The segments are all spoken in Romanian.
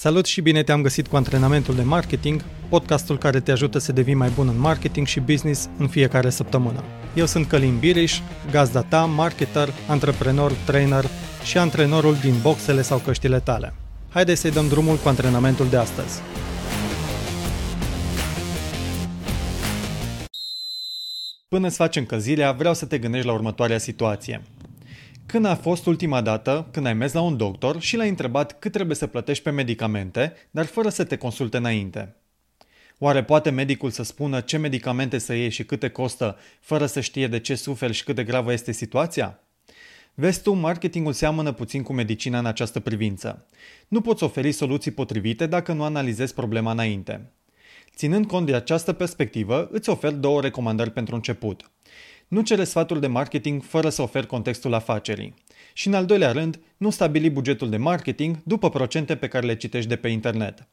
Salut și bine te-am găsit cu antrenamentul de marketing, podcastul care te ajută să devii mai bun în marketing și business în fiecare săptămână. Eu sunt Călin Biriș, gazda ta, marketer, antreprenor, trainer și antrenorul din boxele sau căștile tale. Haideți să-i dăm drumul cu antrenamentul de astăzi. Până îți faci încălzirea, vreau să te gândești la următoarea situație. Când a fost ultima dată când ai mers la un doctor și l-ai întrebat cât trebuie să plătești pe medicamente, dar fără să te consulte înainte? Oare poate medicul să spună ce medicamente să iei și câte costă, fără să știe de ce suferi și cât de gravă este situația? Vezi tu, marketingul seamănă puțin cu medicina în această privință. Nu poți oferi soluții potrivite dacă nu analizezi problema înainte. Ținând cont de această perspectivă, îți ofer două recomandări pentru început. Nu cere sfatul de marketing fără să oferi contextul afacerii. Și în al doilea rând, nu stabili bugetul de marketing după procente pe care le citești de pe internet.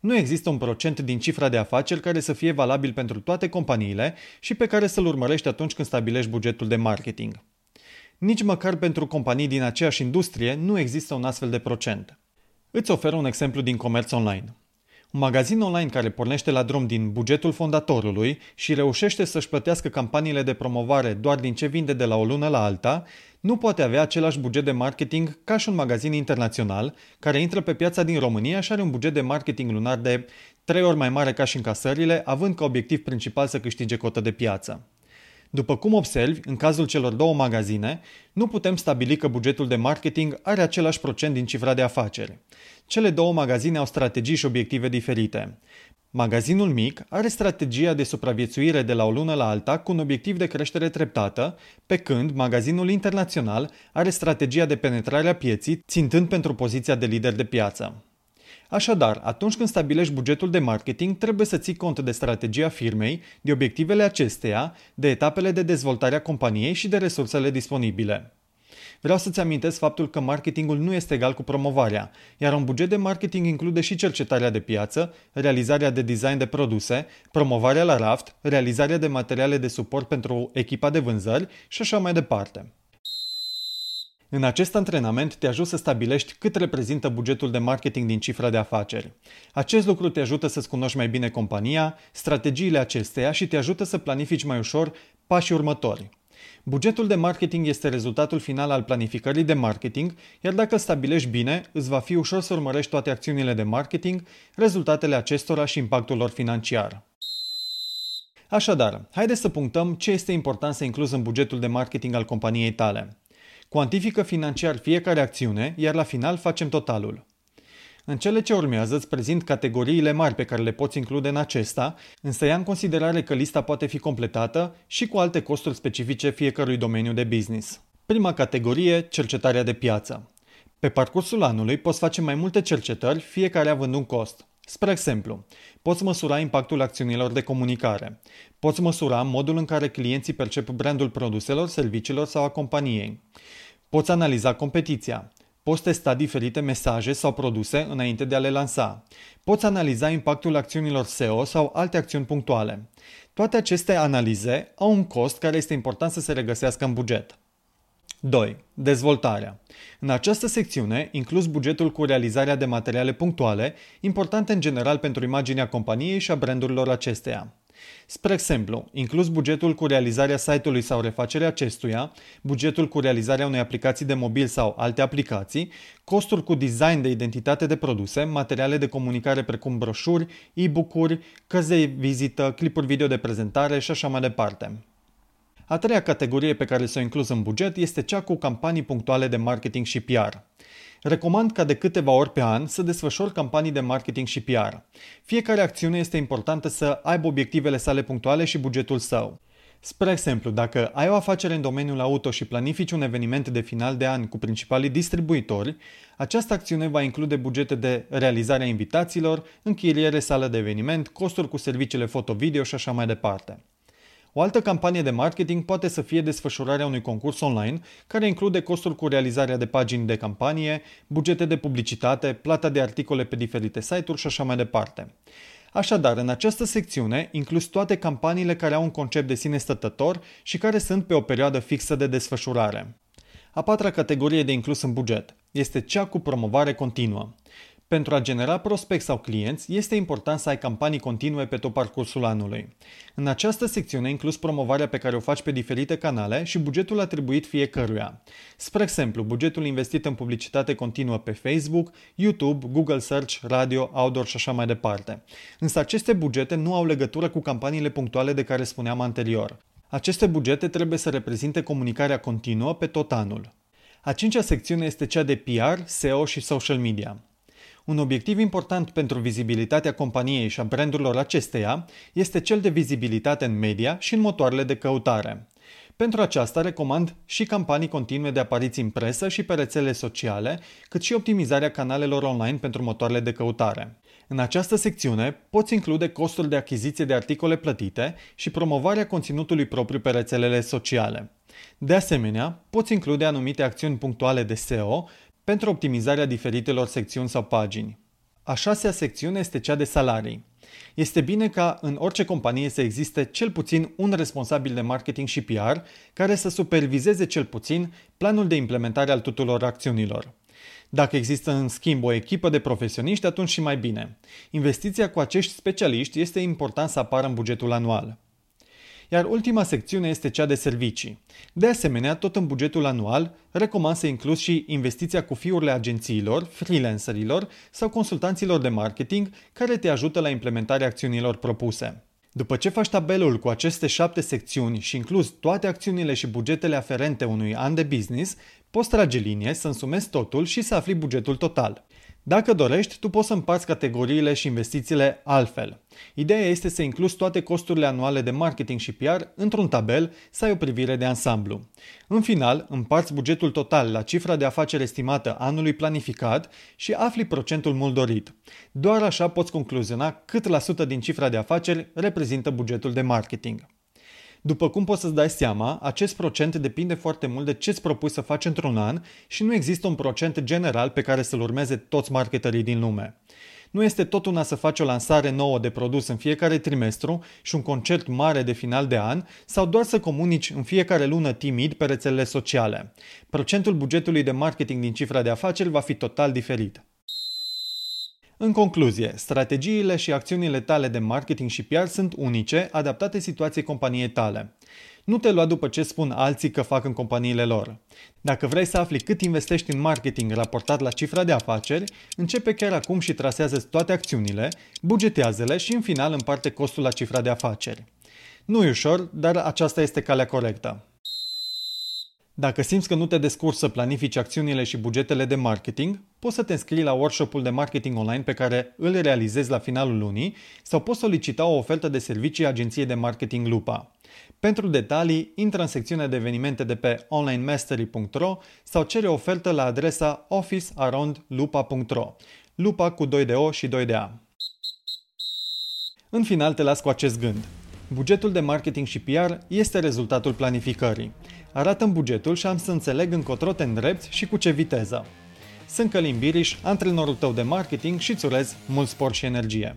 Nu există un procent din cifra de afaceri care să fie valabil pentru toate companiile și pe care să-l urmărești atunci când stabilești bugetul de marketing. Nici măcar pentru companii din aceeași industrie nu există un astfel de procent. Îți ofer un exemplu din comerț online. Un magazin online care pornește la drum din bugetul fondatorului și reușește să-și plătească campaniile de promovare doar din ce vinde de la o lună la alta, nu poate avea același buget de marketing ca și un magazin internațional care intră pe piața din România și are un buget de marketing lunar de trei ori mai mare ca și încasările, având ca obiectiv principal să câștige cotă de piață. După cum observi, în cazul celor două magazine, nu putem stabili că bugetul de marketing are același procent din cifra de afaceri. Cele două magazine au strategii și obiective diferite. Magazinul mic are strategia de supraviețuire de la o lună la alta cu un obiectiv de creștere treptată, pe când magazinul internațional are strategia de penetrare a pieții, țintând pentru poziția de lider de piață. Așadar, atunci când stabilești bugetul de marketing, trebuie să ții cont de strategia firmei, de obiectivele acesteia, de etapele de dezvoltare a companiei și de resursele disponibile. Vreau să-ți amintesc faptul că marketingul nu este egal cu promovarea, iar un buget de marketing include și cercetarea de piață, realizarea de design de produse, promovarea la raft, realizarea de materiale de suport pentru echipa de vânzări și așa mai departe. În acest antrenament te ajută să stabilești cât reprezintă bugetul de marketing din cifra de afaceri. Acest lucru te ajută să-ți cunoști mai bine compania, strategiile acesteia și te ajută să planifici mai ușor pașii următori. Bugetul de marketing este rezultatul final al planificării de marketing, iar dacă îl stabilești bine, îți va fi ușor să urmărești toate acțiunile de marketing, rezultatele acestora și impactul lor financiar. Așadar, haideți să punctăm ce este important să incluzi în bugetul de marketing al companiei tale. Cuantifică financiar fiecare acțiune, iar la final facem totalul. În cele ce urmează îți prezint categoriile mari pe care le poți include în acesta, însă ia în considerare că lista poate fi completată și cu alte costuri specifice fiecărui domeniu de business. Prima categorie, cercetarea de piață. Pe parcursul anului poți face mai multe cercetări, fiecare având un cost. Spre exemplu, poți măsura impactul acțiunilor de comunicare. Poți măsura modul în care clienții percep brandul produselor, serviciilor sau a companiei. Poți analiza competiția. Poți testa diferite mesaje sau produse înainte de a le lansa. Poți analiza impactul acțiunilor SEO sau alte acțiuni punctuale. Toate aceste analize au un cost care este important să se regăsească în buget. 2. Dezvoltarea. În această secțiune, inclus bugetul cu realizarea de materiale punctuale, importante în general pentru imaginea companiei și a brandurilor acesteia. Spre exemplu, inclus bugetul cu realizarea site-ului sau refacerea acestuia, bugetul cu realizarea unei aplicații de mobil sau alte aplicații, costuri cu design de identitate de produse, materiale de comunicare precum broșuri, e-book-uri, cărți de vizită, clipuri video de prezentare și așa mai departe. A treia categorie pe care s-o inclus în buget este cea cu campanii punctuale de marketing și PR. Recomand ca de câteva ori pe an să desfășori campanii de marketing și PR. Fiecare acțiune este importantă să aibă obiectivele sale punctuale și bugetul său. Spre exemplu, dacă ai o afacere în domeniul auto și planifici un eveniment de final de an cu principalii distribuitori, această acțiune va include bugete de realizare a invitațiilor, închiriere sală de eveniment, costuri cu serviciile foto-video și așa mai departe. O altă campanie de marketing poate să fie desfășurarea unui concurs online, care include costuri cu realizarea de pagini de campanie, bugete de publicitate, plata de articole pe diferite site-uri și așa mai departe. Așadar, în această secțiune inclus toate campaniile care au un concept de sine stătător și care sunt pe o perioadă fixă de desfășurare. A patra categorie de inclus în buget este cea cu promovare continuă. Pentru a genera prospect sau clienți, este important să ai campanii continue pe tot parcursul anului. În această secțiune inclus promovarea pe care o faci pe diferite canale și bugetul atribuit fiecăruia. Spre exemplu, bugetul investit în publicitate continuă pe Facebook, YouTube, Google Search, radio, outdoor și așa mai departe. Însă aceste bugete nu au legătură cu campaniile punctuale de care spuneam anterior. Aceste bugete trebuie să reprezinte comunicarea continuă pe tot anul. A cincea secțiune este cea de PR, SEO și social media. Un obiectiv important pentru vizibilitatea companiei și a brandurilor acesteia este cel de vizibilitate în media și în motoarele de căutare. Pentru aceasta recomand și campanii continue de apariții în presă și pe rețele sociale, cât și optimizarea canalelor online pentru motoarele de căutare. În această secțiune poți include costuri de achiziție de articole plătite și promovarea conținutului propriu pe rețelele sociale. De asemenea, poți include anumite acțiuni punctuale de SEO pentru optimizarea diferitelor secțiuni sau pagini. A șasea secțiune este cea de salarii. Este bine ca în orice companie să existe cel puțin un responsabil de marketing și PR care să supervizeze cel puțin planul de implementare al tuturor acțiunilor. Dacă există în schimb o echipă de profesioniști, atunci și mai bine. Investiția cu acești specialiști este important să apară în bugetul anual iar ultima secțiune este cea de servicii. De asemenea, tot în bugetul anual, recomand să inclus și investiția cu fiurile agențiilor, freelancerilor sau consultanților de marketing care te ajută la implementarea acțiunilor propuse. După ce faci tabelul cu aceste șapte secțiuni și inclus toate acțiunile și bugetele aferente unui an de business, poți trage linie, să însumezi totul și să afli bugetul total. Dacă dorești, tu poți să împarți categoriile și investițiile altfel. Ideea este să incluzi toate costurile anuale de marketing și PR într-un tabel să ai o privire de ansamblu. În final, împarți bugetul total la cifra de afaceri estimată anului planificat și afli procentul mult dorit. Doar așa poți concluziona cât la sută din cifra de afaceri reprezintă bugetul de marketing. După cum poți să-ți dai seama, acest procent depinde foarte mult de ce îți propui să faci într-un an și nu există un procent general pe care să-l urmeze toți marketerii din lume. Nu este tot una să faci o lansare nouă de produs în fiecare trimestru și un concert mare de final de an sau doar să comunici în fiecare lună timid pe rețelele sociale. Procentul bugetului de marketing din cifra de afaceri va fi total diferit. În concluzie, strategiile și acțiunile tale de marketing și PR sunt unice, adaptate situației companiei tale. Nu te lua după ce spun alții că fac în companiile lor. Dacă vrei să afli cât investești în marketing raportat la cifra de afaceri, începe chiar acum și trasează toate acțiunile, bugetează-le și în final împarte costul la cifra de afaceri. Nu e ușor, dar aceasta este calea corectă. Dacă simți că nu te descurci să planifici acțiunile și bugetele de marketing, poți să te înscrii la workshopul de marketing online pe care îl realizezi la finalul lunii sau poți solicita o ofertă de servicii agenției de marketing Lupa. Pentru detalii, intră în secțiunea de evenimente de pe onlinemastery.ro sau cere ofertă la adresa officearoundlupa.ro Lupa cu 2 de O și 2 de A. În final te las cu acest gând. Bugetul de marketing și PR este rezultatul planificării. Arată-mi bugetul și am să înțeleg încotro te îndrepți și cu ce viteză. Sunt Călim Biriș, antrenorul tău de marketing și îți urez mult spor și energie.